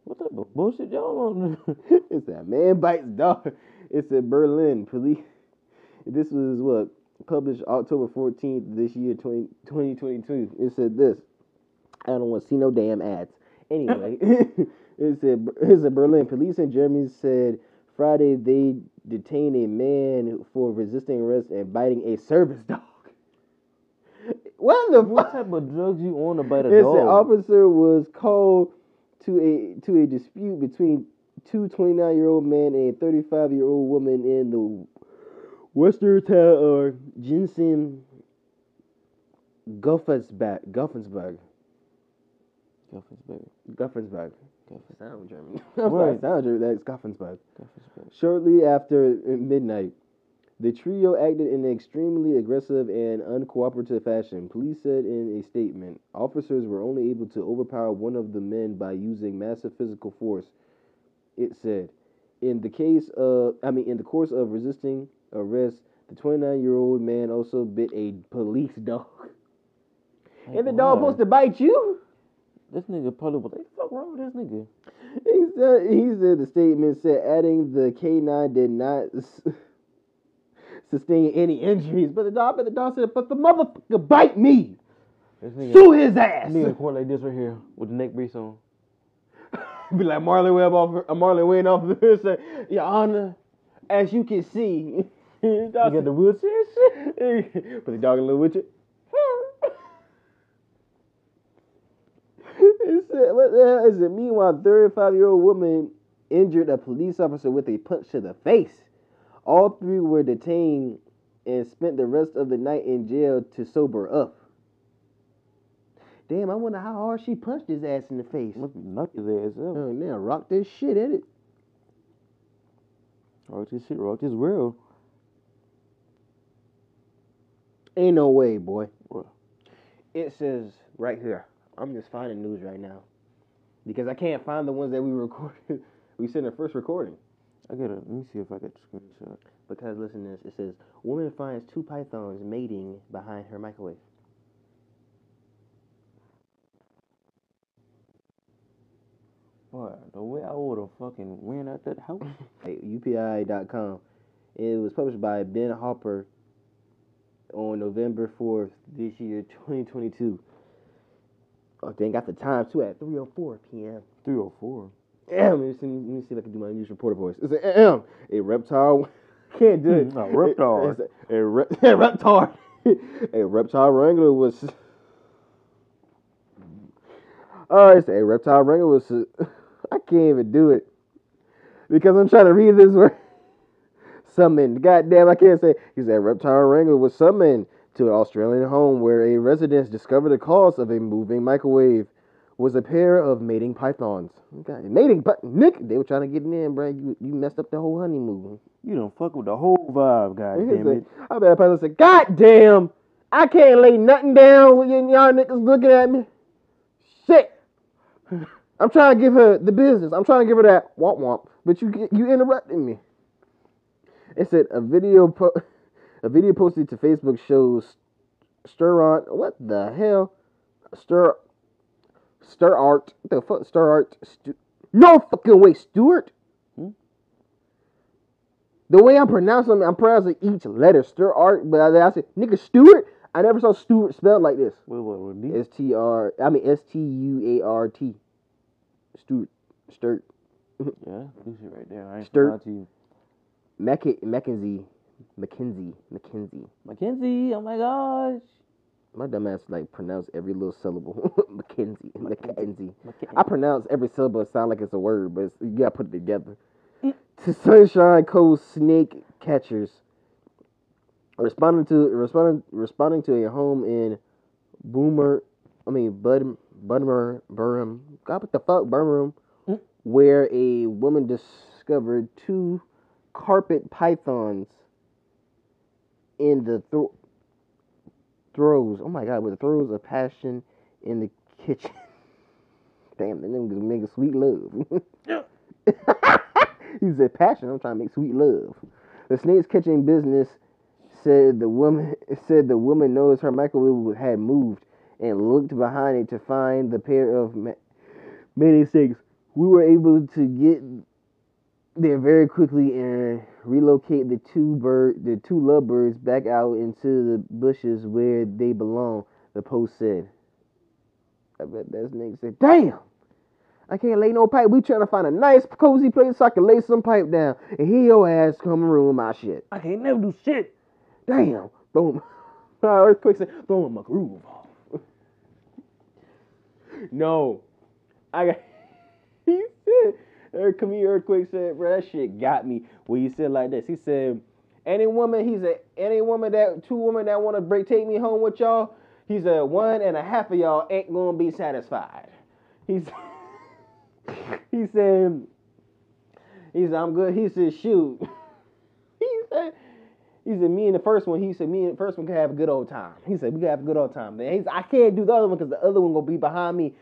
What type of bullshit y'all on? it said man bites dog. It's said Berlin police. This was what published October 14th this year, 20, 2022. It said this. I don't want to see no damn ads. Anyway, it said it said Berlin police in Germany said Friday they detained a man for resisting arrest and biting a service dog. What the what fuck? type of drugs you on to bite a dog? said officer was called to a to a dispute between two 29 year old men and a 35 year old woman in the western town of Jensen Guffensberg. Guffensberg. Guffensberg. Guffensberg. Guffens- Sound German. I'm sorry, sound German. That's Guffensberg. Guffensberg. Shortly after midnight, the trio acted in an extremely aggressive and uncooperative fashion. Police said in a statement, officers were only able to overpower one of the men by using massive physical force. It said, in the case of, I mean, in the course of resisting arrest, the 29-year-old man also bit a police dog. Oh, and the dog supposed to bite you? This nigga probably was like, fuck wrong with this nigga? He said, he said the statement said adding the K9 did not sustain any injuries. But the dog, but the dog said, but the motherfucker bite me. Sue his ass. nigga in court like this right here with the neck brace on. Be like Marlon Webb off, uh, Marlon Wayans off the hood. Say, Your Honor, as you can see, You got the wheelchair shit. Put the dog in a little with you. it said, what the hell is it? Meanwhile, 35 year old woman injured a police officer with a punch to the face. All three were detained and spent the rest of the night in jail to sober up. Damn, I wonder how hard she punched his ass in the face. Knock his ass out. Oh, man, rock this shit at it. Rock this shit, rock this world. Ain't no way, boy. What? It says right here. I'm just finding news right now because I can't find the ones that we recorded. we sent the first recording. I gotta let me see if I got the screenshot. Because listen to this. It says woman finds two pythons mating behind her microwave. Boy, the way I would have fucking went out that house. Hey, UPI.com. It was published by Ben Hooper on November 4th this year, 2022. Oh, they got the time too at 3:04 p.m. 304. Let me, see, let me see if I can do my news reporter voice. It's a, a reptile. Can't do it. A reptile. It's a, a, re- a reptile. a reptile wrangler was. Oh, it's a reptile wrangler was. I can't even do it because I'm trying to read this word. Summoned. Goddamn, I can't say. He said reptile wrangler was summoned to an Australian home where a resident discovered the cause of a moving microwave was a pair of mating pythons. God, mating, but Nick, they were trying to get in, bro. You you messed up the whole honeymoon. You don't fuck with the whole vibe, god damn it. I bet Python said, God damn, I can't lay nothing down with y'all niggas looking at me. Shit. I'm trying to give her the business. I'm trying to give her that womp womp, but you you interrupted me. It said a video po- a video posted to Facebook shows Sturant. What the hell? Stir Stir Art. What the fuck? Stir Art. Stu- no fucking way, Stewart. Hmm? The way I'm pronouncing, I'm pronouncing each letter. Stir Art, but I, I said nigga Stewart. I never saw Stewart spelled like this. Wait, what, what? S T R. I mean S T U A R T. Stewart. Sturt. Yeah, shit right there. I ain't Stir- to you. Mac- Mackenzie. Mackenzie. Mackenzie. Mackenzie, oh my gosh. My dumb ass like pronounce every little syllable. Mackenzie. Mackenzie. I pronounce every syllable. It sound like it's a word, but it's, you gotta put it together. to Sunshine Coast snake catchers responding to responding responding to a home in Boomer, I mean Bud Budmer Burham. God, what the fuck, Birmingham, Mm. where a woman discovered two carpet pythons in the thro- throes. Oh my God, with the throes of passion in the kitchen. Damn, that nigga making sweet love. he said, "Passion. I'm trying to make sweet love." The snakes catching business said the woman said the woman noticed her microwave had moved and looked behind it to find the pair of ma- snakes. We were able to get there very quickly and relocate the two bird the two lovebirds back out into the bushes where they belong. The post said. I bet that snake said, "Damn." I can't lay no pipe. We trying to find a nice, cozy place so I can lay some pipe down. And here your ass come and ruin my shit. I can't never do shit. Damn. Throw him. Earthquake said, throw him my groove off. no. I got. He said, Here, Earthquake said, bro, that shit got me. When he said like this, he said, any woman, he said, any woman that, two women that want to break, take me home with y'all, he said, one and a half of y'all ain't gonna be satisfied. He's, he said, he said, I'm good. He said, shoot. he said, he said, me and the first one, he said, me and the first one can have a good old time. He said, we can have a good old time. Then He said, I can't do the other one because the other one gonna be behind me.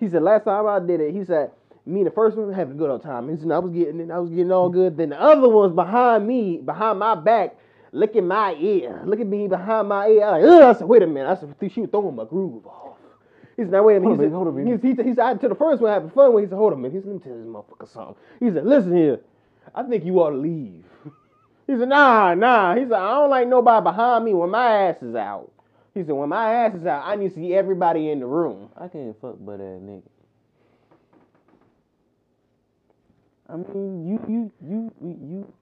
He said, last time I did it, he said, me and the first one having a good old time. He said, I was getting it, I was getting all good. Then the other one's behind me, behind my back, licking my ear, looking me behind my ear. I, like, Ugh. I said, wait a minute. I said, she was throwing my groove off. He said, now wait a minute. He said, hold on, he, he, he said, I, to the first one having fun with. He said, hold on a minute. He said, let me tell this motherfucker something. He said, listen here. I think you ought to leave. He said, nah, nah. He said, I don't like nobody behind me when my ass is out. He said, when my ass is out, I need to see everybody in the room. I can't fuck butt ass nigga. I mean, you, you, you, you.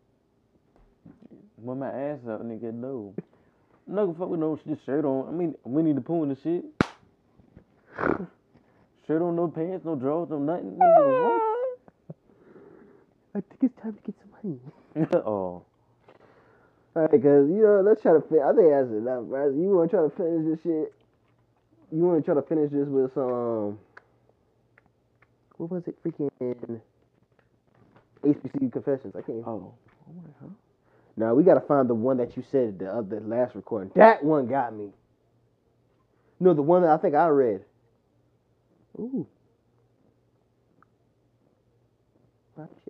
When my ass up, nigga, no. I'm not gonna fuck with no shit shirt on. I mean, Winnie the Pooh and the shit. shirt on, no pants, no drawers, no nothing. Nigga, I think it's time to get some money. oh, All right, cause you know, let's try to. Fin- I think that's enough, bro. You want to try to finish this shit? You want to try to finish this with some? What was it? Freaking HBCU confessions. I can't. oh. I'm huh? Now we gotta find the one that you said the other last recording. That one got me. No, the one that I think I read. Ooh.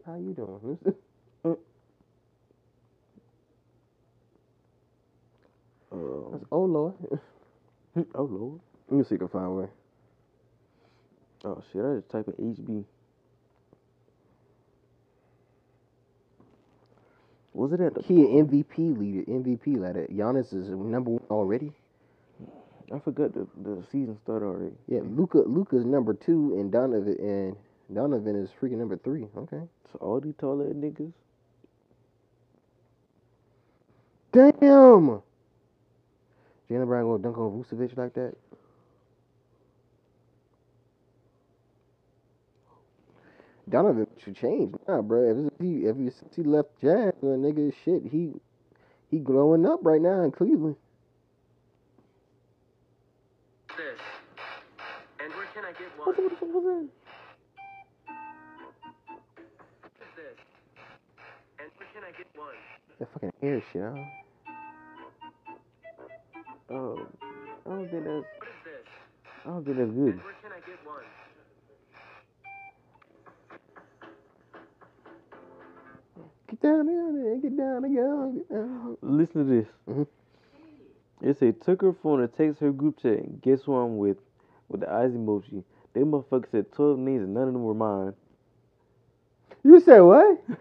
How you doing? Oh Lord. oh lord. Let me see if I can find one. Oh shit! I just type in HB. Was it at the? He an MVP leader, MVP leader. Giannis is number one already. I forgot the the season started already. Yeah, Luka Luka's number two and Donovan and Donovan is freaking number three. Okay. So all these tall ass niggas. Damn. Jaylen Brown gonna dunk on Vucevic like that? Donovan should change, nah, bro. If, he if he, since he left Jazz, uh, nigga, shit, he he growing up right now in Cleveland. this. And where can I get one? What the, what the fuck was that? This? And where can I get one? That fucking hair shit, huh? Oh, I don't think that's. What is this? I don't think that's good. Get down there, get down there, get down. Listen to this. Mhm. It say took her phone and text her group chat. And guess who I'm with? With the eyes emoji. They motherfucker said 12 names and none of them were mine. You said what?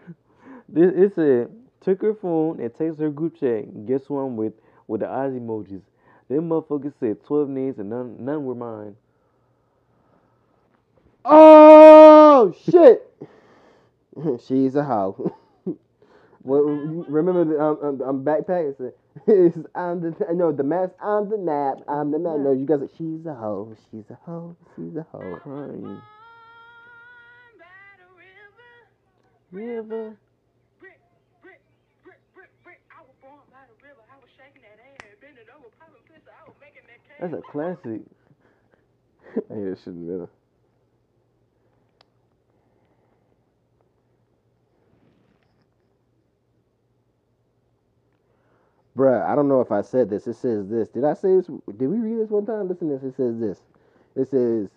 This it said took her phone and text her group chat. And guess who I'm with? With the eyes emojis. Them motherfuckers said 12 names and none none were mine. Oh shit! She's a hoe. what? Remember the um, um, um backpack? It said, it's, I'm the no the mask. I'm the map. I'm the map. No, you guys. Are, she's a hoe. She's a hoe. She's a hoe. Crying. River. Brick, brick, brick, brick, brick. I was born by the river. I was shaking that ass, bending over, popping pistol. I was making that cash. That's a classic. I hear this shit in the middle. Bruh, I don't know if I said this. It says this. Did I say this? Did we read this one time? Listen to this. It says this. It says,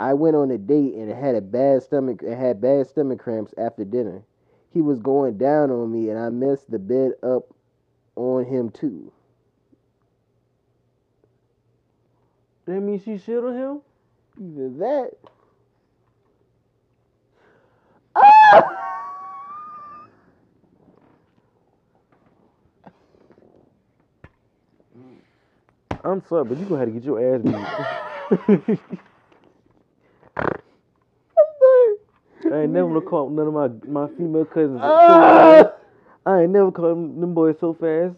I went on a date and had a bad stomach and had bad stomach cramps after dinner. He was going down on me and I messed the bed up on him too. That means she shit on him? Either that. Ah! I'm sorry, but you gonna have to get your ass beat. I ain't never gonna call none of my my female cousins. fast. Ah! I ain't never called them, boys so fast.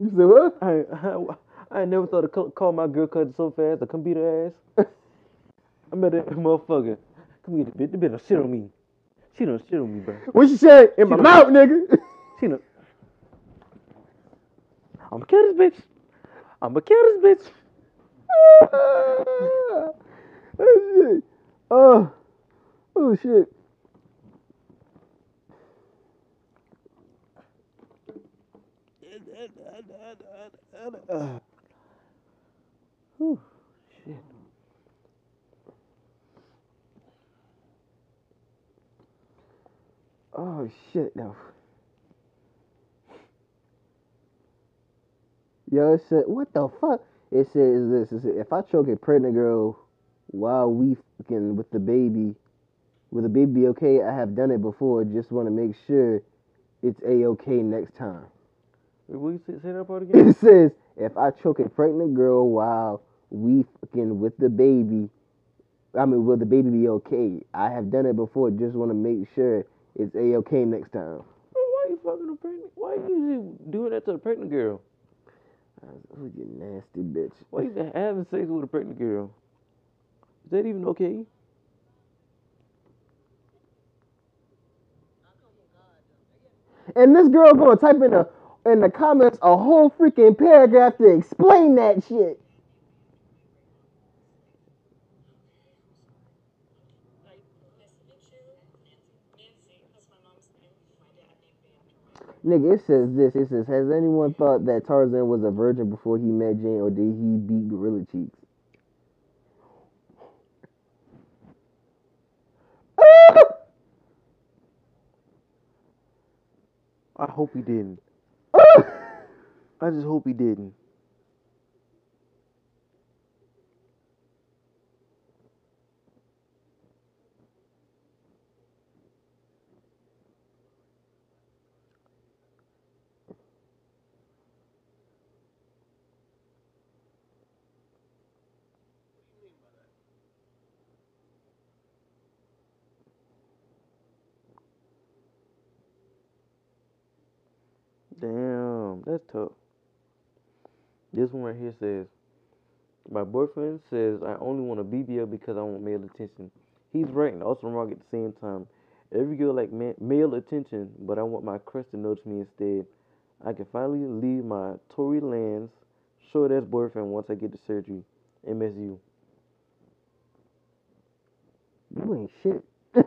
You said what? I ain't, I, ain't never thought to call, my girl cousin so fast. to come beat her ass. I met that motherfucker. Come get the bitch. The bitch done shit on me. She done shit on me, bro. What you say? In my mouth, nigga. She done. I'ma kill this bitch. I'ma kill this bitch. oh shit. Oh. Oh shit. Whew, shit. Oh shit no. Yo, it said what the fuck? It says this. It said, if I choke a pregnant girl while we fucking with the baby, will the baby be okay? I have done it before. Just want to make sure it's a okay next time. Will you say, that part again? It says if I choke a pregnant girl while we fucking with the baby, I mean, will the baby be okay? I have done it before. Just want to make sure it's a okay next time. Bro, why you fucking a pregnant? Why are you usually doing that to a pregnant girl? Oh, you nasty bitch. Why you having sex with a pregnant girl? Is that even okay? And this girl gonna type in the in the comments a whole freaking paragraph to explain that shit. Nigga, it says this. It says, has anyone thought that Tarzan was a virgin before he met Jane, or did he beat Gorilla Cheeks? I hope he didn't. I just hope he didn't. Damn, that's tough. This one right here says, My boyfriend says I only want a BBL because I want male attention. He's right and also wrong at the same time. Every girl like ma- male attention, but I want my crush to notice me instead. I can finally leave my Tory Lanez short ass boyfriend once I get the surgery. MSU. You ain't shit.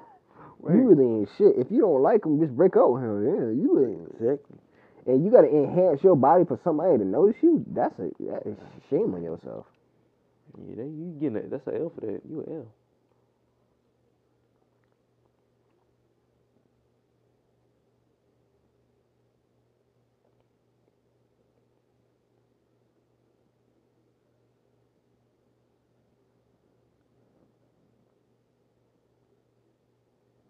You really ain't shit. If you don't like him, just break up with him. Yeah, you ain't. Exactly. And you gotta enhance your body for somebody to notice you. That's a that is shame on yourself. Yeah, that, you getting a, that's an L for that. You an L.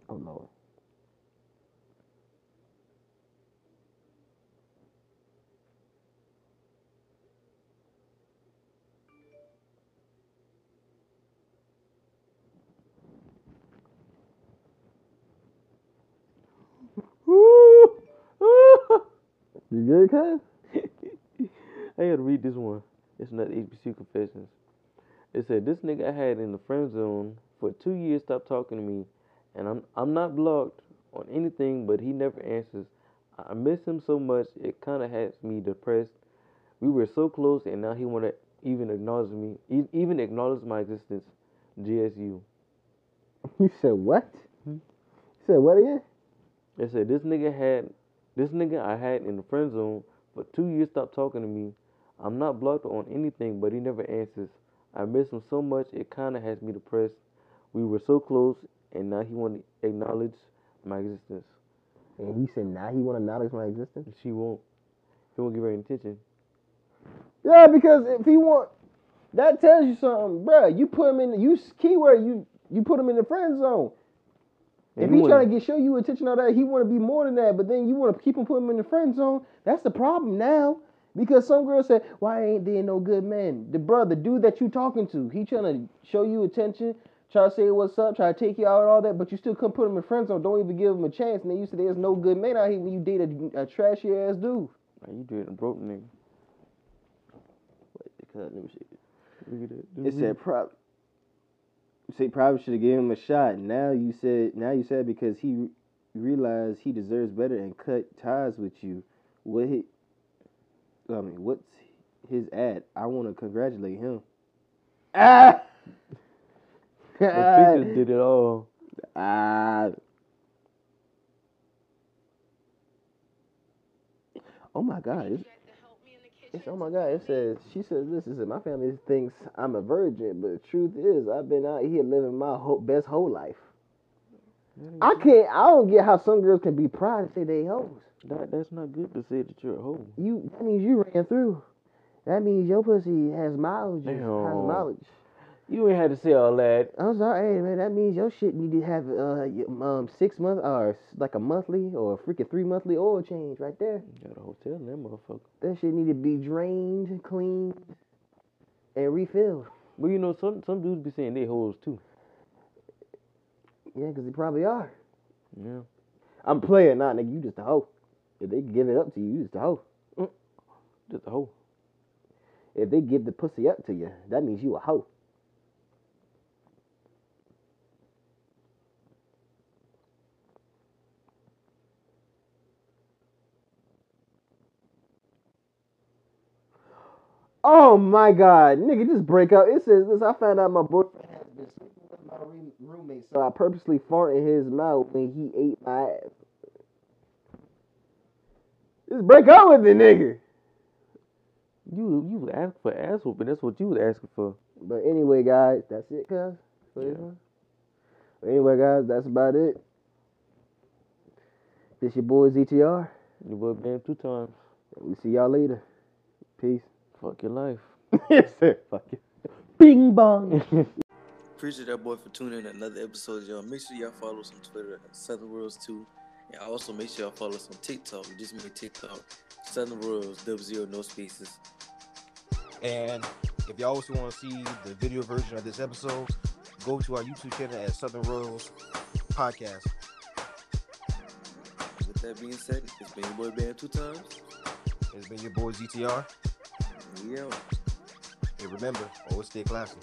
Oh lord. Good, cuz? I had to read this one. It's not HBC Confessions. It said this nigga I had in the friend zone for two years stopped talking to me, and I'm I'm not blocked on anything, but he never answers. I miss him so much it kind of has me depressed. We were so close, and now he wanna even acknowledge me, even acknowledge my existence. GSU. You said what? Hmm? You said what again? They said this nigga had this nigga I had in the friend zone for two years stopped talking to me. I'm not blocked on anything, but he never answers. I miss him so much it kinda has me depressed. We were so close and now he wanna acknowledge my existence. And he said now he wanna acknowledge my existence? She won't. He won't give her any attention. Yeah, because if he want that tells you something, bruh. You put him in the you keyword, you you put him in the friend zone. If he he trying to get show you attention all that, he want to be more than that. But then you want to keep him put him in the friend zone. That's the problem now. Because some girls say, "Why ain't there no good men?" The brother, dude that you talking to, he trying to show you attention, try to say what's up, try to take you out and all that, but you still come put him in friend zone. Don't even give him a chance. And then you say there's no good men out here when you date a, a trashy ass dude. Like, you did a broke nigga. Let me see. Look at that. It said prob. Say probably should have given him a shot. Now you said now you said because he realized he deserves better and cut ties with you. What he? I mean, what's his ad? I want to congratulate him. Ah. The pictures did it all. Ah. Oh my God! It's, it's oh my God! It says she says this. It says my family thinks I'm a virgin, but the truth is I've been out here living my whole, best whole life. I can't. I don't get how some girls can be proud and say they hoes. That that's not good to say that you're a hoe. You that means you ran through. That means your pussy has mileage. Has mileage. You ain't had to say all that. I'm sorry, hey man, that means your shit need to have uh your, um six month or like a monthly or a freaking three monthly oil change right there. You Got a hotel in that motherfucker. That shit need to be drained, cleaned, and refilled. But you know, some some dudes be saying they hoes too. Yeah, 'cause they probably are. Yeah. I'm playing, not nigga. You just a hoe. If they give it up to you, you just a hoe. Just a hoe. If they give the pussy up to you, that means you a hoe. Oh my god, nigga, just break up. It says this. I found out my boyfriend has been sleeping with my room- roommate, so I purposely fart in his mouth when he ate my ass. Just break up with the nigga. You you asking for ass whooping. That's what you was asking for. But anyway, guys, that's it, cuz. Yeah. But anyway, guys, that's about it. This your boy ZTR. Your boy banned two times. We see y'all later. Peace. Fuck your life. yes, sir. Fuck it. Bing bong. Appreciate that boy for tuning in to another episode, y'all. Make sure y'all follow us on Twitter at Southern Royals 2. And also make sure y'all follow us on TikTok. We just made TikTok. Southern Royals, double zero, no spaces. And if y'all also want to see the video version of this episode, go to our YouTube channel at Southern Royals Podcast. With that being said, it's been your boy Band two times. It's been your boy ZTR. Out. And remember, always stay classy.